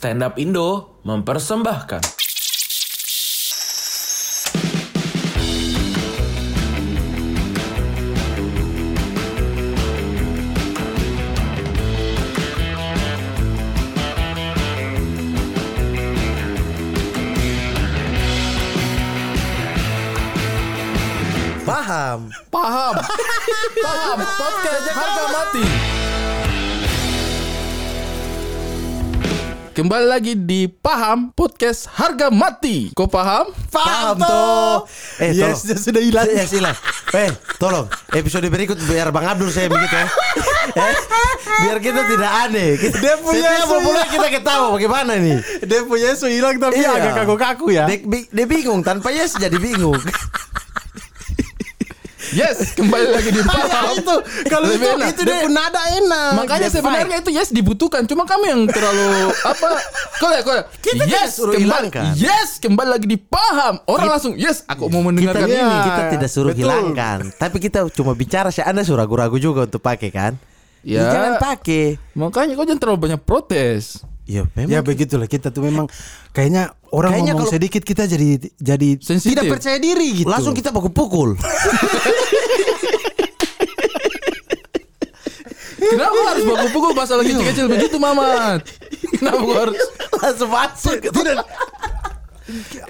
Stand Up Indo mempersembahkan. Paham. Paham. Paham. Podcast Kembali lagi di Paham Podcast Harga Mati. Kau paham? Paham toh. Eh, Yes, tolong. sudah hilang. Yes, hilang. Eh, tolong. Episode berikut biar Bang Abdul saya begitu ya. Eh, biar kita tidak aneh. Kita, Dia punya mulai kita ketawa bagaimana nih. Dia punya su hilang tapi Iya. agak kaku-kaku ya. Dia, dia bingung tanpa yes jadi bingung. Yes, kembali lagi di Paham. itu kalau itu enak. itu dia pun nada enak. Makanya sebenarnya itu yes dibutuhkan. Cuma kami yang terlalu apa? Kau lihat, kau lihat. Kita yes, suruh kembali, hilangkan. Yes, kembali lagi di Paham. Orang langsung yes, aku mau mendengarkan kita, ini. kita tidak suruh betul. hilangkan, tapi kita cuma bicara sih. Anda suruh ragu-ragu juga untuk pakai kan? Ya. Ya, jangan pakai. Makanya kau jangan terlalu banyak protes. Ya, memang Ya begitulah kita tuh memang kayaknya orang Kayaknya ngomong kalau- sedikit kita jadi jadi Sensitif. tidak percaya diri gitu. langsung kita baku pukul. Kenapa harus pukul-pukul masalah kecil-kecil begitu, Mamat? Kenapa harus langsung masuk. tidak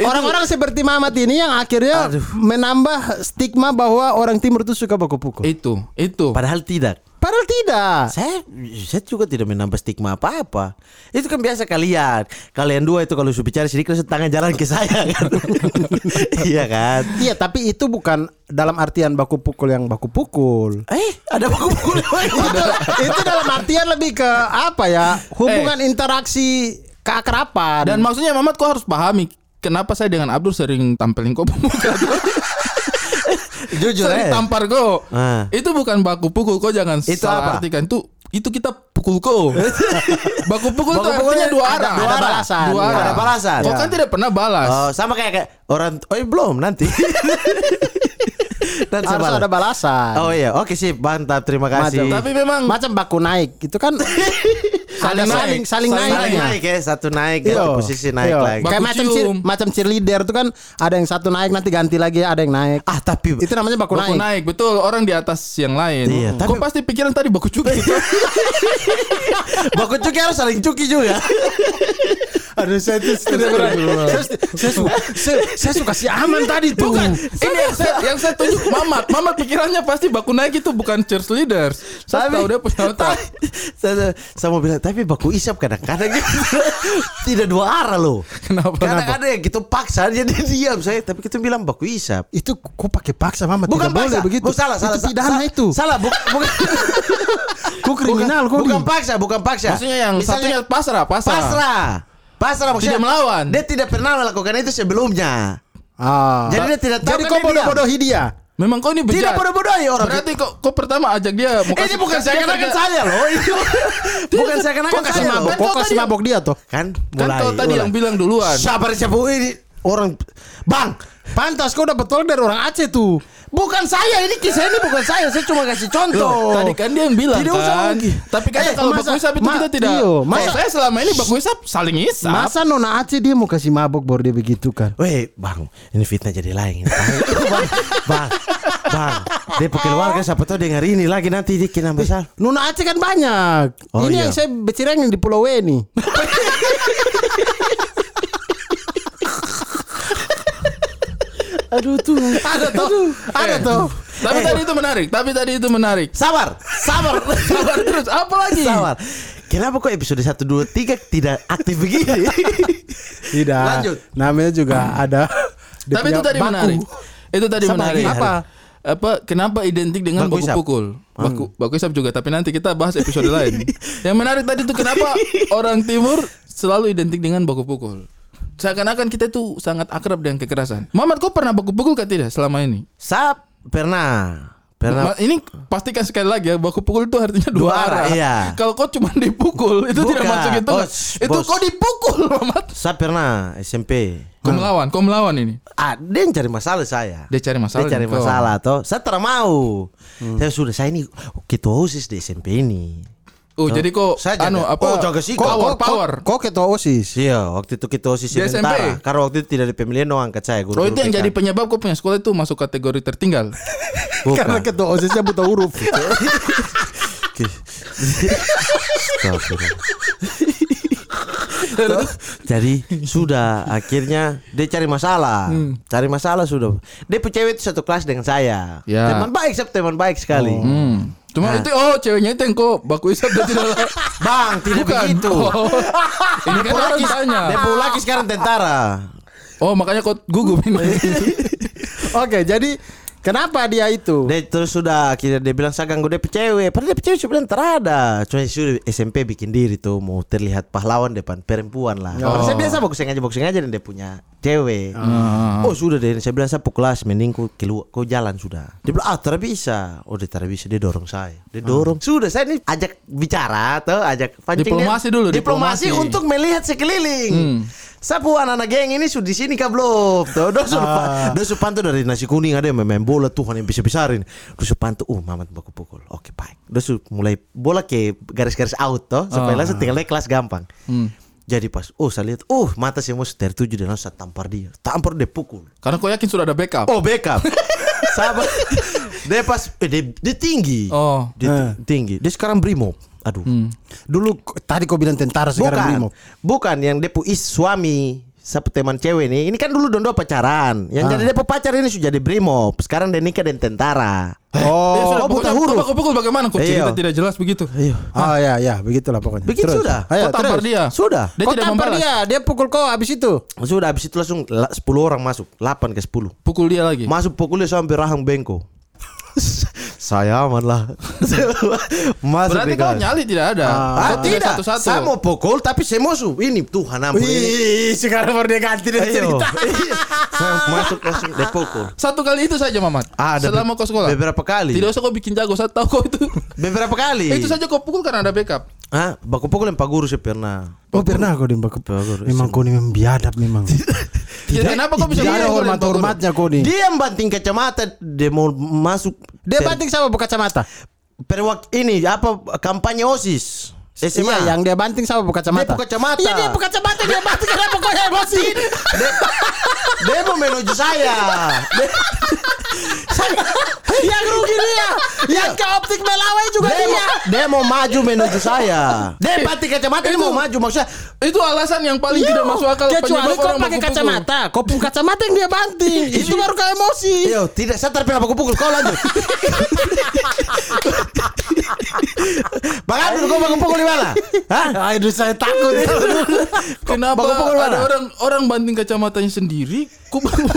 Orang-orang seperti Mamat ini yang akhirnya Aduh. menambah stigma bahwa orang timur itu suka baku-pukul. itu? Itu. Padahal tidak. Padahal tidak. Saya saya juga tidak menambah stigma apa-apa. Itu kan biasa kalian. Kalian dua itu kalau sudah bicara sedikit langsung tangan jalan ke saya kan. iya kan? Iya, tapi itu bukan dalam artian baku pukul yang baku pukul. Eh, ada baku pukul. itu, itu dalam artian lebih ke apa ya? Hubungan interaksi keakraban. Dan maksudnya Mamat kau harus pahami kenapa saya dengan Abdul sering tampilin kau pemuka Jujur sering eh. tampar kau. Ah. Itu bukan baku pukul kau jangan Itu salah apa? artikan itu itu kita pukul kau. baku pukul itu Baku artinya dua ada- arah. ada balasan. Dua Ada arah. balasan. Kau Ya. kan tidak pernah balas. Oh, sama kayak, kayak orang oh belum nanti. Dan harus balas. ada balasan. Oh iya, oke sih, mantap, terima kasih. Macam- Tapi memang macam baku naik itu kan ada Saling saling naik. saling Saling naik. Saling naik ya, satu naik, Iya. satu posisi naik Iya. lagi. Baku Kayak macam cheer, macam cheerleader itu kan ada yang satu naik nanti ganti lagi ada yang naik. Ah, tapi Itu namanya baku, baku naik. naik. betul orang di atas yang lain. Iya, Kau tapi- pasti pikiran tadi baku cuki baku cuki harus saling cuki juga. Aduh saya itu saya, saya, suka, saya, saya suka si Aman tadi tuh. Ini yang saya, yang saya tunjuk Mamat. Mamat pikirannya pasti baku naik itu bukan cheerleaders. Saya Tapi- tahu dia punya otak. saya, saya mau bilang, tapi baku isap kadang-kadang tidak dua arah loh. Kenapa? Kadang-kadang yang kita paksa jadi diam saya, tapi kita bilang baku isap. Itu kok pakai paksa Mama Bukan tidak boleh paksa, begitu. Oh, salah, salah, itu pidana salah, itu. Salah, bukan, bukan, Kok kriminal kok. bukan paksa, bukan paksa. Maksudnya yang Misalnya- satunya pasrah, pasrah. pasrah. Pasrah maksudnya Tidak melawan. Dia tidak pernah melakukan itu sebelumnya. Ah. Jadi dia tidak tahu Jadi kan kau bodoh-bodohi dia. Memang kau ini bejat. Tidak bodoh-bodohi orang. Berarti kok kau pertama ajak dia mau Eh, ini bukan saya kenakan saya loh. Itu bukan saya kenakan saya mabok, kok kasih mabok dia tuh. Kan Kan mulai. kau tadi mulai. yang bilang duluan. Sabar siapa ini orang Bang, Pantas kau dapat tolong dari orang Aceh tuh. bukan saya ini kisah ini bukan saya, saya cuma kasih contoh. Loh, tadi kan dia yang bilang Tidak usah kan. lagi. Tapi kan Eh, kalau masa- baku isap itu ma- kita tidak. iyo, masa- saya selama ini baku isap saling isap. Masa Nona Aceh dia mau kasih mabok baru dia begitu kan? Weh, Bang, ini fitnah jadi lain. bang, bang, bang, dia keluarga siapa tahu dengar ini lagi nanti dia kena masalah. Nona Aceh kan banyak. Oh, Ini iya. yang saya bicara yang di Pulau Weni. Aduh tuh. Ada tuh, ada Eh. tuh. Tapi Eh, tadi itu menarik. Tapi tadi itu menarik. sabar, sabar, Sabar terus. Apa lagi? sabar. Kenapa kok episode 1 2 3 tidak aktif begini? Tidak. Lanjut. Namanya juga ada. Tapi itu tadi baku. menarik. Itu tadi Sama menarik. Apa? Apa kenapa identik dengan Baku baku, isap. pukul? Baku baku isap juga, tapi nanti kita bahas episode lain. Yang menarik tadi itu kenapa orang timur selalu identik dengan baku pukul. Seakan-akan kita itu sangat akrab dengan kekerasan. Muhammad, kau pernah baku pukul kan tidak selama ini? Saya pernah, pernah. Ini pastikan sekali lagi ya baku pukul itu artinya dua, Dua arah. iya. Kalau kau cuma dipukul itu tidak Bukan. masuk itu. Shh, itu bos. kau dipukul, Muhammad. Saya pernah SMP. Kau melawan, kau melawan ini. Ah, dia yang cari masalah saya. Dia cari masalah. Dia cari masalah toh. Saya tidak mau. Saya sudah saya ini ketua OSIS di SMP ini. Oh, jadi kok Saya anu apa? Oh, jaga sih, Kok Power, kok- power. Kok ketua OSIS? Iya, waktu itu kita osis Di SMP? sementara. Karena waktu itu tidak ada pemilihan dong angkat saya. Guru Oh, itu yang jadi penyebab kok punya sekolah itu masuk kategori tertinggal. Bukan. Karena ketua OSISnya buta huruf. Astagfirullah. Jadi sudah akhirnya dia cari masalah, cari masalah sudah. Dia punya cewek itu satu kelas dengan saya. Ya. Teman baik, Sab, teman baik sekali. Hmm. Cuma itu oh ceweknya itu yang kok baku isap dan tidak Bang, tidak Bukan. begitu. Oh. Ini kan orang tanya. Dia lagi sekarang tentara. Oh, makanya kok gugup ini. Oke, jadi kenapa dia itu? Dia terus sudah akhirnya dia bilang saya ganggu dia cewek. Padahal dia cewek bilang terada. Cuma sudah SMP bikin diri tuh mau terlihat pahlawan depan perempuan lah. Oh. Saya biasa bagus sengaja bagus sengaja dan dia punya cewek. Ah. Oh sudah deh, saya bilang saya pukul kelas mending kau keluar, kau jalan sudah. Dia bilang ah tidak bisa. Oh dia tidak bisa, dia dorong saya. Dia dorong. Sudah saya ini ajak bicara atau ajak pancing dia. Diplomasi dulu, Diplomasi, diplomasi. untuk melihat sekeliling. Hmm. Sapu anak-anak geng ini sudah di sini kah belum? Tuh, dosu Ah. dosu pantu dari nasi kuning ada yang main bola Tuhan yang bisa besarin. Dosu pantu, uh mamat baku pukul. Oke baik. Dosu mulai bola ke garis-garis out toh supaya langsung tinggal naik kelas gampang. Ah. Hmm. Jadi pas, oh saya lihat, uh mata saya mau tertuju dan langsung saya tampar dia. Tampar dia pukul. Karena kau yakin sudah ada backup. Oh backup. Sabar. dia pas, eh, dia, dia tinggi. Oh. Dia ti- tinggi. Dia sekarang brimob. Aduh. Dulu k- tadi kau bilang tentara sekarang Bukan, brimob. bukan yang depu is suami satu teman cewek nih. Ini kan dulu dondo pacaran. Yang Ah. jadi depu pacar ini sudah jadi brimob. Sekarang dia nikah dengan tentara. Ya Oh, sudah, oh, buta huruf. kau pukul bagaimana kok Iya. cerita tidak jelas begitu. Ayo. oh ya ya begitulah pokoknya. Begitu Terus. sudah. Ayo, Kau tampar terus. dia. Sudah. Dia Kau tidak tampar membalas. dia, dia pukul kau habis itu. Sudah habis itu langsung la- 10 orang masuk, 8 ke 10. Pukul dia lagi. Masuk pukulnya sampai rahang bengko. Saya aman lah. Masuk Berarti di kau nyali tidak ada. Ah, Kau tidak. Satu-satu. Saya mau pukul tapi saya musuh. Ini Tuhan ampun. Wih, sekarang baru dia ganti dia Ayo. cerita. saya masuk langsung dia pukul. Satu kali itu saja Mamat. Ah, ada Selama kau sekolah. beberapa kali. Tidak usah kau bikin jago. Saya tahu kau itu. Beberapa kali. itu saja kau pukul karena ada backup. Ah, baku pukul yang Pak Guru saya pernah. Oh pernah kau dimbak Bagus. Memang kau ini memang biadab memang. Ya, kenapa kau bisa Tidak ada hormat hormatnya kau nih. Dia banting kacamata dia mau masuk Dia banting sama buka kacamata. perwak ini apa kampanye OSIS. SMA Iya, yang dia banting sama buka kacamata. Dia buka kacamata. Iya, dia buka kacamata, dia banting kau yang emosi? dia, dia mau menuju saya. Dia, yang rugi dia. Yang ke optik melawai juga dia, dia. mau, dia mau maju menuju saya. Dia banting kacamata dia mau maju maksudnya. Itu alasan yang paling tidak masuk akal Iya. Kecuali kau pakai kacamata, kau pun kacamata yang dia banting. Itu baru kau emosi. Yo, tidak saya terpilih aku pukul kau lanjut. Bang Abdul kau baku pukul di mana? Hah? Aduh saya takut. Kenapa ada mana? orang orang banting kacamatanya sendiri?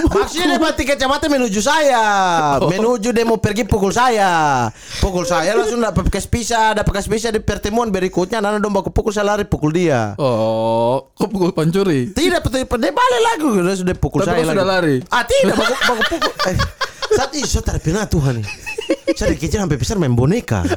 Maksudnya dia banting kacamata menuju saya Menuju dia mau pergi pukul saya. Pukul saya langsung dapat bekas pisah Dapat bekas pisah di pertemuan berikutnya. Nana dong baku pukul saya lari pukul dia. Oh, kok pukul pancuri? Tidak betul. Dia balik lagi. Dia sudah pukul Tapi saya lagi. sudah lari? Ah tidak. Baku, baku pukul. Eh, Saat itu saya pernah Tuhan nih Saya dikejar sampai besar main boneka.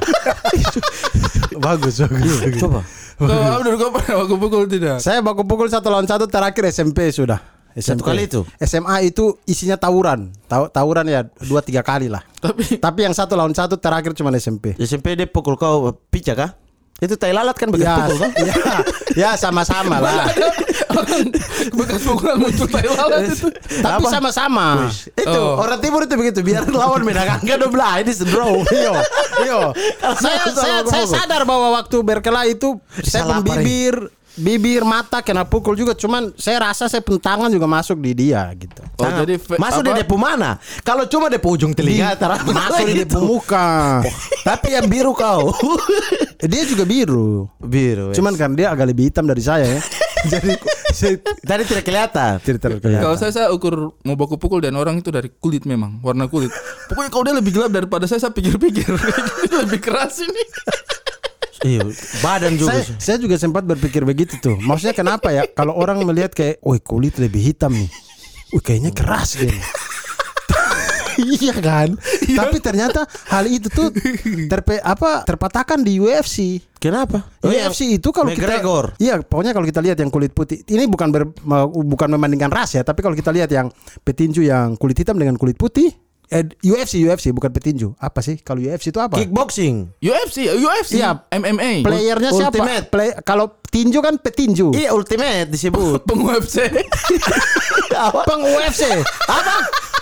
Bagus, bagus, bagus. Coba. Kau Abdul kau pernah baku pukul tidak? Saya baku pukul satu lawan satu terakhir SMP sudah. Satu kali itu? SMA itu isinya tawuran. Taw- tawuran ya dua tiga kali lah. Tapi Tapi yang satu lawan satu terakhir cuma SMP. SMP dia pukul kau pica kah? Itu tai lalat kan bekas Ya, pukul kau? ya, ya sama-sama lah. bekas pukulan muncul tai lalat itu. Tapi sama-sama. Itu Oh. orang timur itu begitu biar lawan menang enggak belah ini draw. Yo, yo. saya, saya, saya sadar bahwa waktu berkelahi itu saya bibir, bibir, mata kena pukul juga. Cuman saya rasa saya pun tangan juga masuk di dia gitu. Oh, Sangat- jadi masuk di depo mana? Kalau cuma depo ujung telinga tar- Masuk di depan muka. Tapi yang biru kau. Dia juga biru. biru. Cuman kan dia agak lebih hitam dari saya ya. Jadi saya tadi tidak kelihatan. tidak kelihatan. Kalau saya saya ukur mau baku pukul dan orang itu dari kulit memang warna kulit. Pokoknya kalau dia lebih gelap daripada saya saya pikir-pikir lebih keras ini. Iya, badan juga. saya, saya juga sempat berpikir begitu tuh. Maksudnya kenapa ya? Kalau orang melihat kayak, woi kulit lebih hitam nih. Wih kayaknya keras dia. nih." iya kan? Tapi ternyata hal itu tuh terpe, apa terpatahkan di UFC. Kenapa? UFC itu kalau McGregor. kita Iya, pokoknya kalau kita lihat yang kulit putih. Ini bukan ber, bukan membandingkan ras ya, tapi kalau kita lihat yang petinju yang kulit hitam dengan kulit putih, eh, UFC UFC bukan petinju. Apa sih? Kalau UFC itu apa? Kickboxing. UFC, UFC, Iya. MMA. Playernya siapa? Ultimate. Play, kalau tinju kan petinju. Iya ultimate disebut. Peng UFC. Peng UFC. Apa?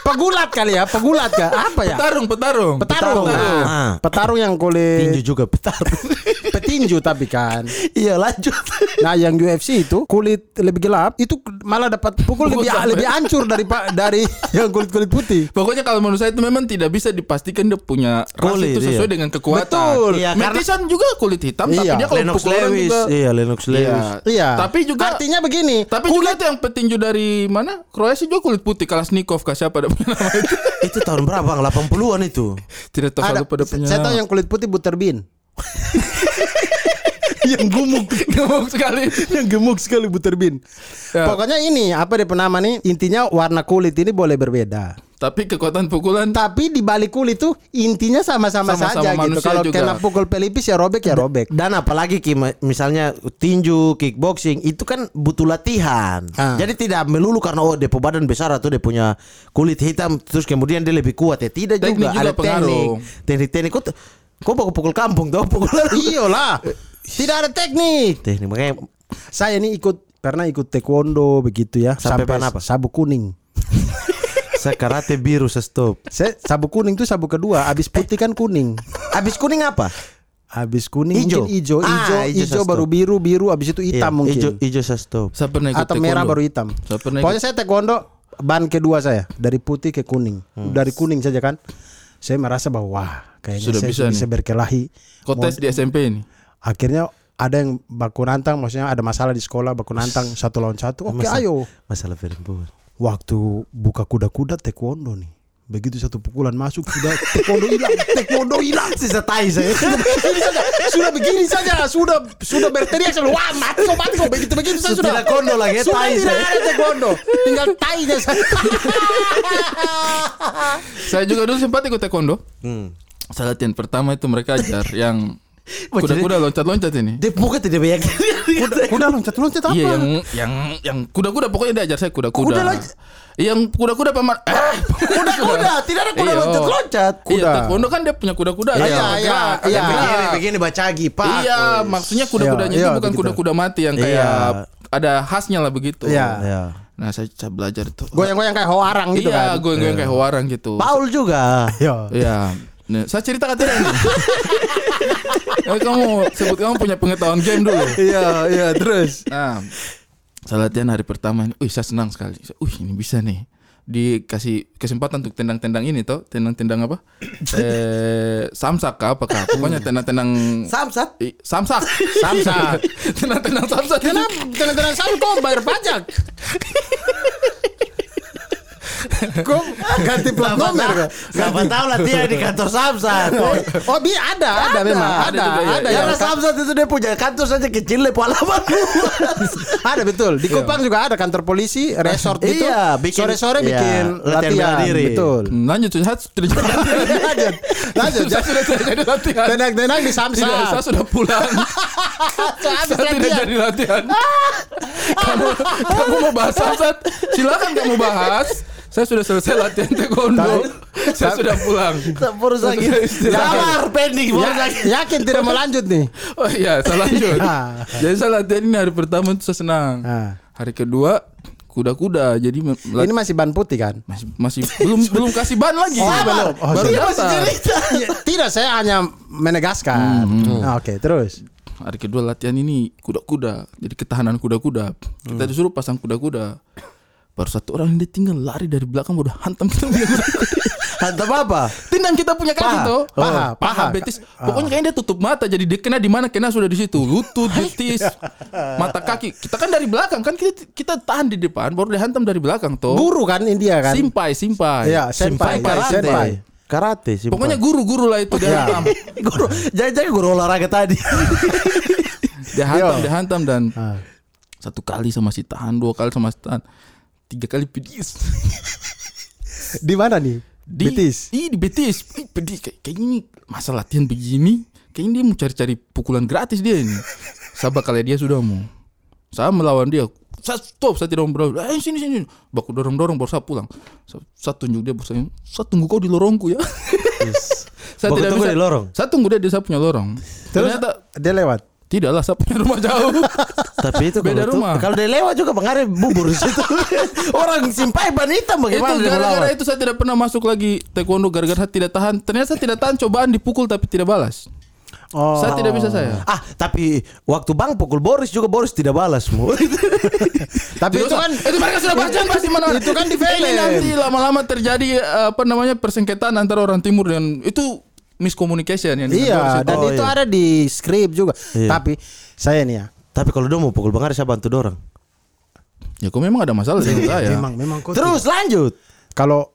Pegulat kali ya, pegulat kah? Apa ya? petarung, petarung. Petarung. Petarung. Nah, petarung yang kulit Tinju juga petarung. petinju tapi kan. iya lanjut. Nah, yang UFC itu kulit lebih gelap itu malah dapat pukul Pukul lebih sampai. lebih hancur dari pa- dari yang kulit-kulit putih. Pokoknya kalau menurut saya itu memang tidak bisa dipastikan dia punya ras Kulit, itu sesuai iya. dengan kekuatan. Betul. Iya, karena- juga kulit hitam tapi Iya. dia kalau Lennox pukul orang Lewis. juga Iya Lennox Lewis. Iya. Tapi juga artinya begini. tapi juga itu yang petinju dari mana? Kroasia juga kulit putih Kalashnikov kah siapa ada nama itu? itu tahun berapa? Bang? 80-an itu. Tidak tahu ada pada punya. saya tahu yang kulit putih Butterbean. yang gemuk gemuk sekali. yang gemuk sekali Butterbean. Ya. Pokoknya ini apa dia penama nih? Intinya warna kulit ini boleh berbeda. Tapi kekuatan pukulan Tapi di balik kulit tuh intinya sama-sama Sama-sama saja gitu. Kalau kena pukul pelipis ya robek ya robek. Dan apalagi Ki, misalnya tinju, kickboxing itu kan butuh latihan. Ah. Jadi tidak melulu karena oh dia badan besar atau dia punya kulit hitam terus kemudian dia lebih kuat ya tidak Teknik juga. juga Ada pengaruh. teknik. Teknik-teknik kok kok pukul kampung tuh pukul Iyalah. Tidak ada teknik. teknik makanya Saya ini ikut pernah ikut taekwondo begitu ya. Sampai pan apa? Sabu kuning. Saya karate biru saya stop. Saya sabu kuning tuh sabu kedua, habis putih kan kuning. Habis kuning apa? Habis kuning Ijo. mungkin hijau, Ah, hijau, ijo hijau saya baru biru, biru habis itu hitam Iya, mungkin. Ijo, ijo saya stop. saya pernah ikut Atau merah baru hitam. Saya pernah Pokoknya ikut. saya taekwondo ban kedua saya dari putih ke kuning. Hmm. Dari kuning saja kan. Saya merasa bahwa wah, kayaknya Sudah saya bisa bisa, nih. berkelahi. Kau tes di SMP ini. Akhirnya ada yang baku nantang, maksudnya ada masalah di sekolah baku nantang satu lawan satu. Oke, Masa- ayo. Masalah perempuan. Waktu buka kuda-kuda taekwondo nih. Begitu satu pukulan masuk sudah taekwondo hilang, taekwondo hilang. Sisa tai saya. Sudah begini saja, sudah begini saja, sudah sudah berteriak selalu wah matko matko begitu begitu saya sudah kondo lagi, sudah tai tidak saya. ada taekwondo, tinggal tainya saya. Saya juga dulu sempat ikut taekwondo. Hmm. Saya latihan pertama itu mereka ajar yang kuda-kuda loncat-loncat ini. Dia bukan tidak banyak. Kuda, kuda loncat loncat apa? Iya yang yang yang kuda-kuda pokoknya dia ajar saya kuda-kuda. Kuda loncat. Yang kuda-kuda paman. Eh, Kuda-kuda, tidak ada kuda Iya. loncat-loncat. Iya, Kuda. taekwondo kan dia punya kuda-kuda. Iya, iya, iya. Iya. Begini, begini bacagi, Pak. Iya, maksudnya kuda-kudanya Iya, itu iya, bukan kuda-kuda mati yang kayak Iya. ada khasnya lah begitu. Iya. Iya. Nah, saya, saya belajar itu. Goyang-goyang kayak hoarang gitu iya, kan. goyang-goyang kayak warang gitu. Paul juga. Iya. Iya. Nah, saya cerita tidak nih. Eh, kamu sebut kamu punya pengetahuan game dulu. Iya, iya, terus. Nah, saya latihan hari pertama ini. Wih, saya senang sekali. Wih, ini bisa nih. Dikasih kesempatan untuk tendang-tendang ini toh, tendang-tendang apa? eh, samsak kah apakah? Pokoknya tendang-tendang Samsat. Ih, samsak. Samsak. tendang-tendang samsak. Kenapa tenan-tenan saya kok bayar pajak? Kok ganti plat nomor? Siapa tahu lah dia di kantor Samsat. Oh, bi ada, ada, memang, ada ada, ya. ada, Ya, Samsat itu dia punya kantor saja kecil lepo halaman luas. ada betul. Di Kupang juga ada kantor polisi, resort gitu. Iya, bikin- sore-sore iya, bikin latihan diri. betul. Hmm, Lanjut, saya sudah jadi latihan. lanjut, lanjut. Saya sudah jadi latihan. Tenang-tenang di Tidak, saya Samsat. sudah pulang. Habis saya tidak jadi latihan. kamu kamu mau bahas samsat? Silakan kamu bahas. Saya sudah selesai latihan taekwondo. saya sudah pulang. Baru lagi. Sabar, pending. Baru Ya- lagi. yakin tidak mau lanjut nih? Oh iya, saya lanjut. Ah. Jadi saya latihan ini hari pertama itu saya senang. Ah. Hari kedua kuda-kuda. Jadi Ini masih ban putih kan? masih masih belum belum kasih ban lagi. Oh, belum. Oh, Baru Dia masih datang. cerita. Iya, tidak, saya hanya menegaskan. Ah, Oke, terus. Hari kedua latihan ini kuda-kuda. Jadi ketahanan kuda-kuda. Kita disuruh pasang kuda-kuda. Baru satu orang yang dia tinggal lari dari belakang udah hantam kita punya. Hantam apa? Tendang kita punya kaki Paha. tuh. Paha, paha. betis. Pokoknya kayaknya dia tutup mata jadi dia kena di mana kena sudah di situ. Lutut, betis, mata kaki. Kita kan dari belakang kan kita kita tahan di depan baru dihantam dari belakang tuh. Guru kan India kan? Simpai, simpai. Iya, senpai, karate. senpai. Karate sih. Pokoknya guru-guru lah itu dia hantam. guru, jangan-jangan guru olahraga tadi. Dia hantam, Yo. dia hantam dan Ah. satu kali sama si tahan, dua kali sama si tahan. Tiga kali pedis. Di mana nih? Di, Betis. Ih, di betis. Ih, pedis. Kayak, kayak ini masa latihan begini. Kayaknya dia mau cari-cari pukulan gratis dia ini. Sabak kali dia sudah mau. Saya melawan dia. saya stop saya tidak mau berlalu eh sini sini baku dorong dorong baru saya pulang saya, saya tunjuk dia baru saya, saya tunggu kau di lorongku ya saya Baku tunggu di lorong? saya tunggu dia di saya punya lorong Terus ternyata dia lewat. Tidaklah saya punya rumah jauh Tapi itu Beda kalau tuh- rumah. kalau dia lewat juga Bang Ari bubur di situ. Orang simpai ban hitam itu bagaimana dia gara-gara itu saya tidak pernah masuk lagi taekwondo gara-gara saya tidak tahan ternyata saya tidak tahan cobaan dipukul tapi tidak balas Oh. saya tidak bisa saya Ah, tapi waktu Bang pukul Boris juga Boris tidak balas mu. Tapi itu kan itu mereka sudah pacaran pasti mana Itu kan di film. Ini nanti lama-lama terjadi eh, apa namanya persengketaan antara orang timur dan itu miscommunication yang Iya, dan Oh, itu iya. ada di skrip juga. Iya. Tapi saya nih ya, tapi kalau dia mau pukul Bang Ari saya bantu dorong. ya kok memang ada masalah dengan saya memang memang kok Terus lanjut. kalau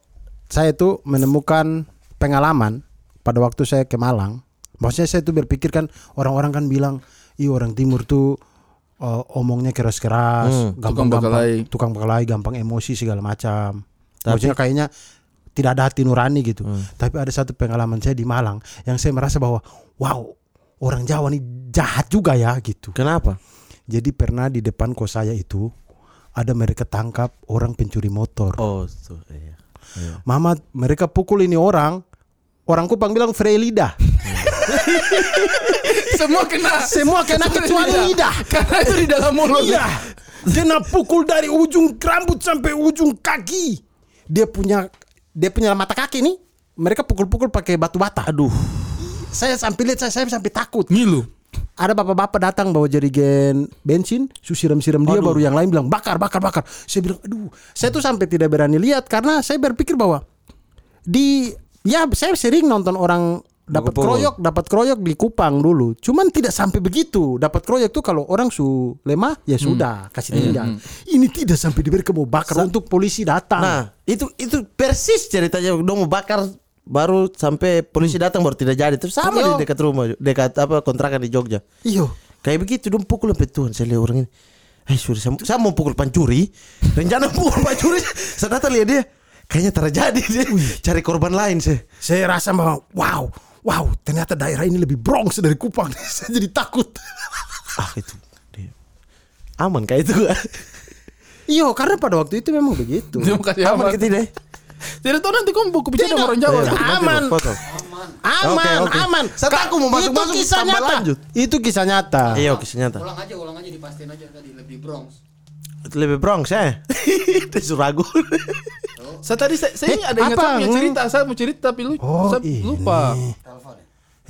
saya itu menemukan pengalaman pada waktu saya ke Malang, maksudnya saya tuh berpikir kan orang-orang kan bilang, iya orang timur tuh uh, omongnya keras-keras, tukang bakalai. tukang bakalai, gampang emosi segala macam. Maksudnya kayaknya tidak ada hati nurani gitu. Tapi ada satu pengalaman saya di Malang yang saya merasa bahwa wow orang Jawa nih jahat juga ya gitu. Kenapa? Jadi pernah di depan kos saya itu ada mereka tangkap orang pencuri motor. Oh, tuh, iya. Mama mereka pukul ini orang Orang Kupang bilang Frelida semua kena Semua kena kecuali lidah karena itu di dalam mulut Iya Kena pukul dari ujung rambut sampai ujung kaki Dia punya Dia punya mata kaki nih Mereka pukul-pukul pakai batu bata. Aduh. Saya sampai lihat saya, saya sampai takut. Ngilu. Ada bapak-bapak datang bawa jerigen bensin, su siram-siram dia baru yang lain bilang bakar, bakar, bakar. Saya bilang, aduh, saya tuh sampai tidak berani lihat karena saya berpikir bahwa di ya saya sering nonton orang dapat kroyok, dapat kroyok di Kupang dulu. Cuman tidak sampai begitu. Dapat kroyok tuh kalau orang su lemah ya sudah kasih tinggal. Ini tidak sampai diberi mau bakar untuk polisi datang. Nah, itu itu persis ceritanya dong mau bakar baru sampai polisi datang baru tidak jadi. Terus sama Yo. di dekat rumah, dekat apa kontrakan di Jogja. iyo. Kayak begitu dong pukul sampai Tuhan saya lihat orang ini. Eh sorry, saya, saya mau pukul pancuri. Rencana pukul pancuri. Saya datang lihat dia. Kayaknya terjadi dia. Cari korban lain sih. Saya rasa bahwa wow, wow, ternyata daerah ini lebih Bronx dari Kupang. saya jadi takut. Ah itu. dia. Aman kayak itu. Iya, karena pada waktu itu memang begitu. Aman aman. ke tidak? Tidak tahu nanti kamu buku bicara sama orang Jawa. Nanti aman. foto. Aman, Oke, oke. aman. Saya takut mau Itu masuk-masuk kisah nyata. lanjut. Itu kisah nyata. Iya, oke ternyata. Ulang aja, ulang aja dipastiin aja tadi lebih Bronx. Itu lebih Bronx ya. Itu Suragu. Saya tadi saya, saya ini ada ingat punya cerita, saya mau cerita tapi lu Oh, saya ini. lupa. Ya.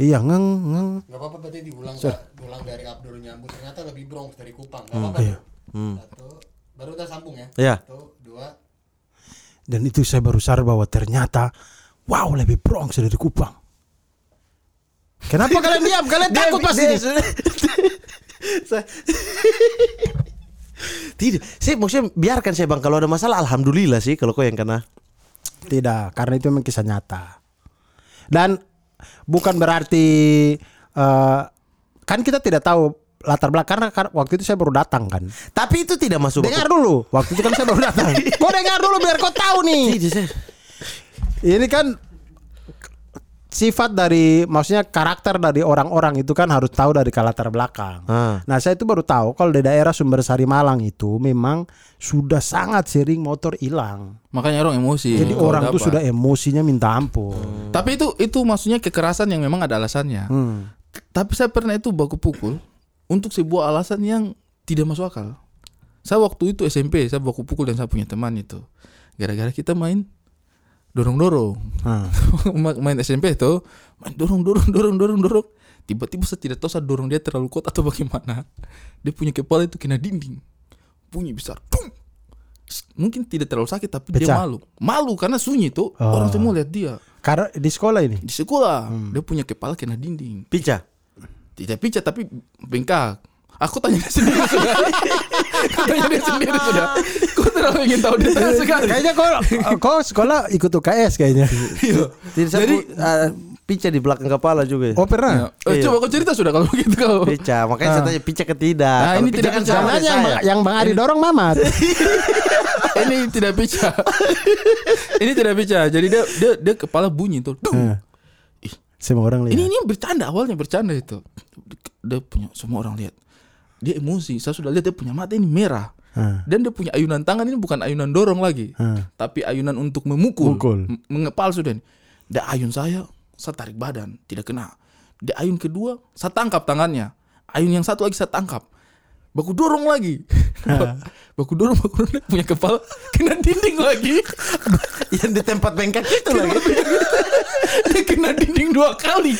Iya, ngeng, ngeng. Gak apa-apa berarti diulang diulang dari Abdul nyambung ternyata lebih Bronx dari Kupang. Gak apa-apa. tuh. Satu, baru udah sambung ya. Iya. Satu, dua. Dan itu saya baru sadar bahwa ternyata wow lebih Bronx dari Kupang. Kenapa kalian diam? Kalian takut pasti Dia Saya- Tidak, saya maksudnya biarkan saya bang kalau ada masalah alhamdulillah sih kalau kau yang kena. Tidak, karena itu memang kisah nyata. Dan bukan berarti eh, kan kita tidak tahu latar belakang karena kar- waktu itu saya baru datang kan. Tapi itu tidak masuk. Dengar dulu, waktu itu kan saya baru datang. Kau dengar dulu biar kau tahu nih. Tidak, saya- Ini kan sifat dari maksudnya karakter dari orang-orang itu kan harus tahu dari latar belakang. Ah. Nah, saya itu baru tahu kalau di daerah Sumber Sari Malang itu memang sudah sangat sering motor hilang. Makanya orang emosi. Jadi kalau orang tuh dapat. sudah emosinya minta ampun. Tapi itu itu maksudnya kekerasan yang memang ada alasannya. Hmm. Tapi saya pernah itu baku pukul untuk sebuah alasan yang tidak masuk akal. Saya waktu itu SMP, saya baku pukul dan saya punya teman itu. Gara-gara kita main dorong-dorong. Ma- main SMP tuh, main dorong-dorong dorong-dorong dorong. Tiba-tiba saya tidak tahu saya dorong dia terlalu kuat atau bagaimana. Dia punya kepala itu kena dinding. Bunyi besar. Tung! Mungkin tidak terlalu sakit tapi dia Pecah. malu. Malu karena sunyi tuh. Oh. Orang semua lihat dia Karena di sekolah ini. di sekolah Hmm. dia punya kepala kena dinding Pica. tidak picat tapi bengkak aku tanya dia sendiri sudah aku tanya dia sendiri sudah kau terlalu ingin tahu detail sekali Kayaknya kau kau sekolah ikut UKS kayaknya. Saya Jadi- ah, pica di belakang kepala juga. Oh pernah? Eh, Iya. coba kau cerita sudah kalau begitu kau Pica, makanya saya tanya pica ke tidak. Nah, Kalau ini pica tidak kan pica. dengan yang. Bang- yang Bang Ari dorong Mamat. ini tidak picat ini tidak picat jadi dia dia dia kepala bunyi tuh Dung. Hmm. Semua orang lihat. ini ini bercanda awalnya bercanda itu dia punya semua orang lihat dia emosi saya sudah lihat dia punya mata ini merah Dan dia punya ayunan tangan ini bukan ayunan dorong lagi, tapi ayunan untuk memukul, Mukul. Mengepal sudah. Dia ayun saya, saya tarik badan, tidak kena. Dia ayun kedua, saya tangkap tangannya. Ayun yang satu lagi saya tangkap. Baku dorong lagi. baku dorong, baku dorong punya kepala kena dinding lagi. Yang di tempat bengkak itu lagi. dia kena dinding dua kali.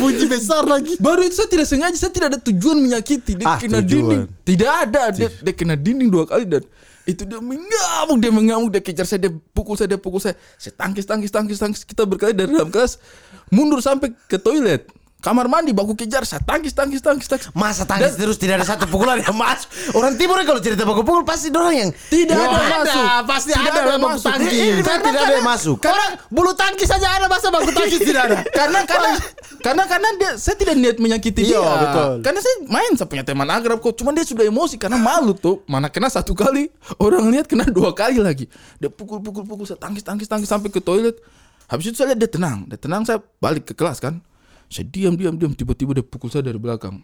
Bunyi besar lagi. Baru itu saya tidak sengaja, saya tidak ada tujuan menyakiti. Dia Ah, kena tujuan. dinding. Tidak ada, dia, dia kena dinding dua kali dan itu dia mengamuk, dia mengamuk, dia kejar saya, dia pukul saya, dia pukul saya. Saya tangkis, tangkis, tangkis, tangkis. Kita berkali dari dalam kelas mundur sampai ke toilet. Kamar mandi baku kejar saya tangkis tangkis tangkis tangkis Masa tangis terus tidak ada satu pukulan yang masuk. Orang timur kalau cerita baku pukul pasti orang yang Tidak ada masuk. pasti Tidak ada, ada masuk. tangkis. Kan tidak ada yang masuk. Karena bulu tangkis saja ada masa baku tangkis tidak ada. karena karena karena karena dia saya tidak niat menyakiti Iya, dia betul. karena saya main saya punya teman akrab kok cuman dia sudah emosi karena malu tuh mana kena satu kali orang lihat kena dua kali lagi dia pukul pukul pukul saya tangkis tangkis tangkis sampai ke toilet habis itu saya lihat dia tenang dia tenang saya balik ke kelas kan saya diam diam diam. Tiba-tiba dia pukul saya dari belakang.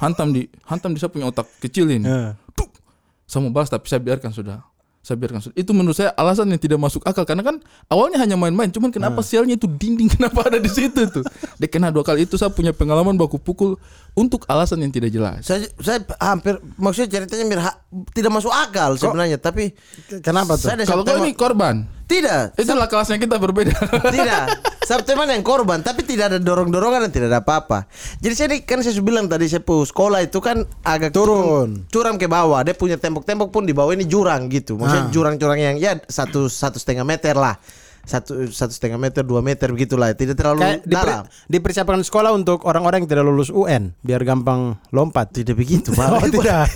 Hantam di hantam di saya punya otak kecil ini. Ya. Tuk. saya mau balas tapi saya biarkan sudah. Saya biarkan sudah. itu menurut saya alasan yang tidak masuk akal. Karena kan awalnya hanya main-main cuman kenapa sialnya itu dinding? Kenapa ada di situ tuh dia kena dua kali itu saya punya pengalaman baku pukul untuk alasan yang tidak jelas. Saya, saya hampir maksudnya ceritanya mir ha- tidak masuk akal sebenarnya tapi Kenapa tuh? saya kalau kau ini korban? Tidak. Itulah kelasnya kita berbeda. Tidak. Saya teman yang korban tapi tidak ada dorong dorongan dan tidak ada apa-apa. Jadi saya di- kan saya sudah bilang tadi saya sekolah itu kan agak Turun. curam ke bawah. Dia punya tembok-tembok pun di bawah ini jurang gitu. Maksudnya jurang-jurang yang ya satu satu setengah meter lah satu satu setengah meter dua meter begitulah tidak terlalu Kayak diper- dalam dipersiapkan sekolah untuk orang-orang yang tidak lulus UN biar gampang lompat. tidak begitu Pak. Oh, tidak.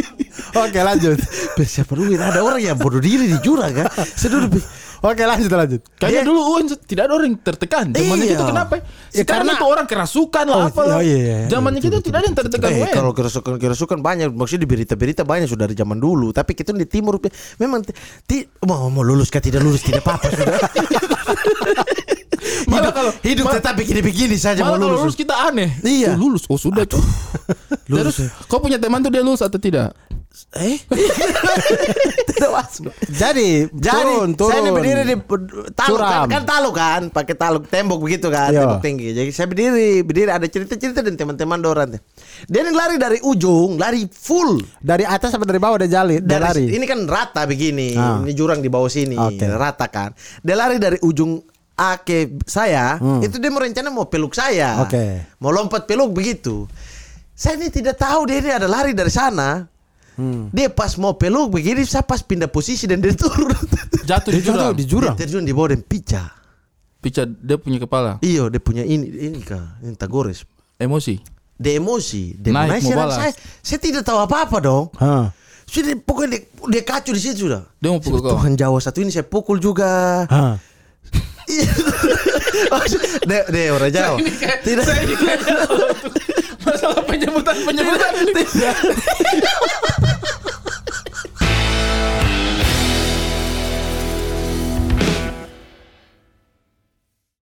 Oke lanjut. persiapan UIN ada orang yang bodoh diri di jurang kan saya dulu bi- Oke lanjut lanjut. kayaknya Dia- dulu UN tidak ada orang yang tertekan. Zamannya Iya. kita kenapa? Ya, karena- itu orang kerasukan lah Oh, apa lah oh, iya, iya. zamannya kita tidak ada yang tertekan Eh, kalau kerasukan kerasukan banyak maksudnya di berita-berita banyak sudah dari zaman dulu. Tapi kita di timur memang ti- ti- mau mau lulus kah tidak lulus tidak apa-apa sudah Malah hidup, kalau- hidup tetap begini-begini saja Malah mau kalau lulus. lulus kita aneh. Iya. Oh, lulus. Oh sudah tuh. Lulus Terus kau punya teman tuh dia lulus atau tidak? Eh? tidak masuk. Jadi, Jadi turun, turun. saya ini berdiri di talu kan, Curam. kan talu kan, pakai talu tembok begitu kan, Iya. tembok tinggi. Jadi saya berdiri, berdiri ada cerita-cerita dan teman-teman Doran. Dia ini lari dari ujung, lari full. dari atas sampai dari bawah dia jali, dia lari. ini kan rata begini, Ah. ini jurang di bawah sini, Oke. rata kan. Dia lari dari ujung A ke saya, itu dia mau rencana mau peluk saya, Hmm. Oke. mau lompat peluk begitu. Saya ini tidak tahu dia ini ada lari dari sana. Hmm. Dia pas mau peluk begini, saya pas pindah posisi dan dia turun. Jatuh di jatuh jurang. di jurang. Dia terjun di bawah dan picah. Pica dia punya kepala. Iyo, dia punya ini, ini kah, ini tagores. Emosi. Dia emosi, dia Naik, naik, mau saya. Saya tidak tahu apa-apa dong. Hah. Sudah pokoknya dia, dia kacau di situ sudah. Dia mau pukul kau. Tuhan Jawa satu ini saya pukul juga. Hah. dia, dia orang Jawa. Tidak. Masalah penyebutan penyebutan ini.